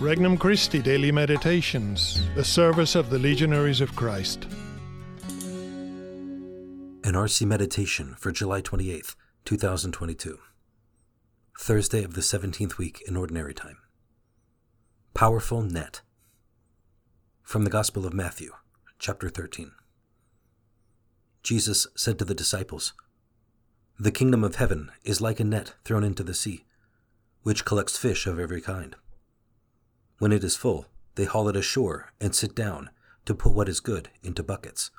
Regnum Christi Daily Meditations, the service of the Legionaries of Christ. An RC Meditation for July 28th, 2022. Thursday of the 17th week in Ordinary Time. Powerful Net. From the Gospel of Matthew, chapter 13. Jesus said to the disciples, The kingdom of heaven is like a net thrown into the sea, which collects fish of every kind. When it is full, they haul it ashore and sit down to put what is good into buckets.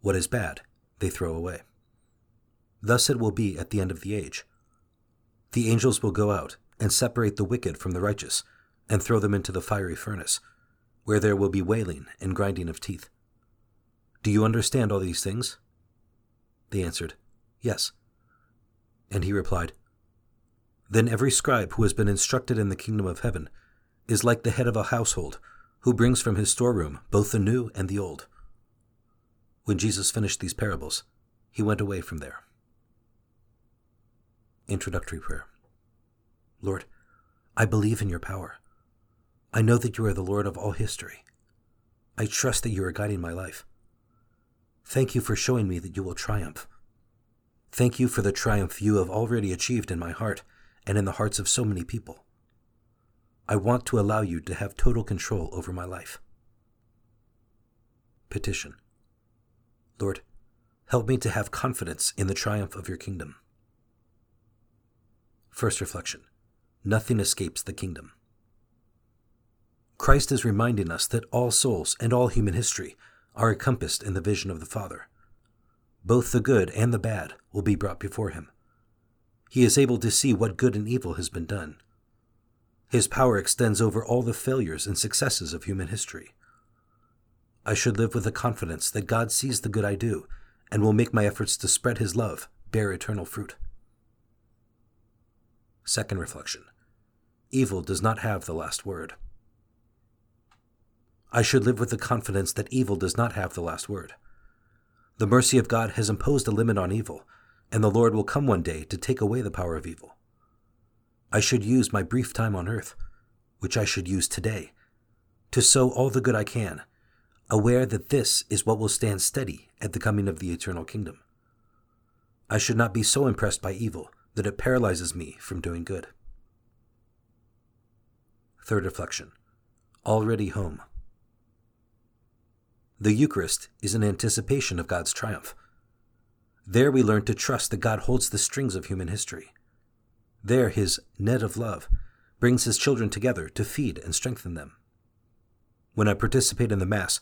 What is bad, they throw away. Thus it will be at the end of the age. The angels will go out and separate the wicked from the righteous and throw them into the fiery furnace, where there will be wailing and grinding of teeth. Do you understand all these things? They answered, Yes. And he replied, Then every scribe who has been instructed in the kingdom of heaven is like the head of a household, who brings from his storeroom both the new and the old. When Jesus finished these parables, he went away from there. Introductory Prayer Lord, I believe in your power. I know that you are the Lord of all history. I trust that you are guiding my life. Thank you for showing me that you will triumph. Thank you for the triumph you have already achieved in my heart and in the hearts of so many people. I want to allow you to have total control over my life. Petition Lord, help me to have confidence in the triumph of your kingdom. First reflection Nothing escapes the kingdom. Christ is reminding us that all souls and all human history are encompassed in the vision of the Father. Both the good and the bad will be brought before him. He is able to see what good and evil has been done his power extends over all the failures and successes of human history. I should live with the confidence that God sees the good I do and will make my efforts to spread his love bear eternal fruit. Second reflection Evil does not have the last word. I should live with the confidence that evil does not have the last word. The mercy of God has imposed a limit on evil, and the Lord will come one day to take away the power of evil. I should use my brief time on earth, which I should use today, to sow all the good I can, aware that this is what will stand steady at the coming of the eternal kingdom. I should not be so impressed by evil that it paralyzes me from doing good. Third reflection Already home. The Eucharist is an anticipation of God's triumph. There we learn to trust that God holds the strings of human history. There, his net of love brings his children together to feed and strengthen them. When I participate in the Mass,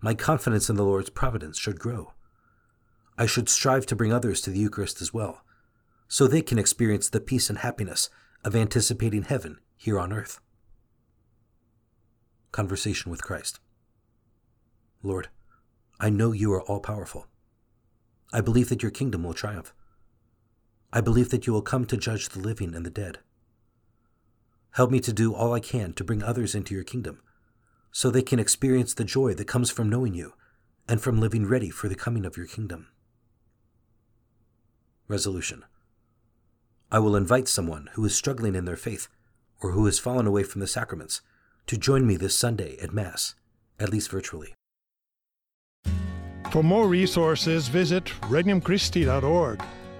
my confidence in the Lord's providence should grow. I should strive to bring others to the Eucharist as well, so they can experience the peace and happiness of anticipating heaven here on earth. Conversation with Christ Lord, I know you are all powerful. I believe that your kingdom will triumph. I believe that you will come to judge the living and the dead. Help me to do all I can to bring others into your kingdom, so they can experience the joy that comes from knowing you and from living ready for the coming of your kingdom. Resolution I will invite someone who is struggling in their faith or who has fallen away from the sacraments to join me this Sunday at Mass, at least virtually. For more resources, visit regnumchristi.org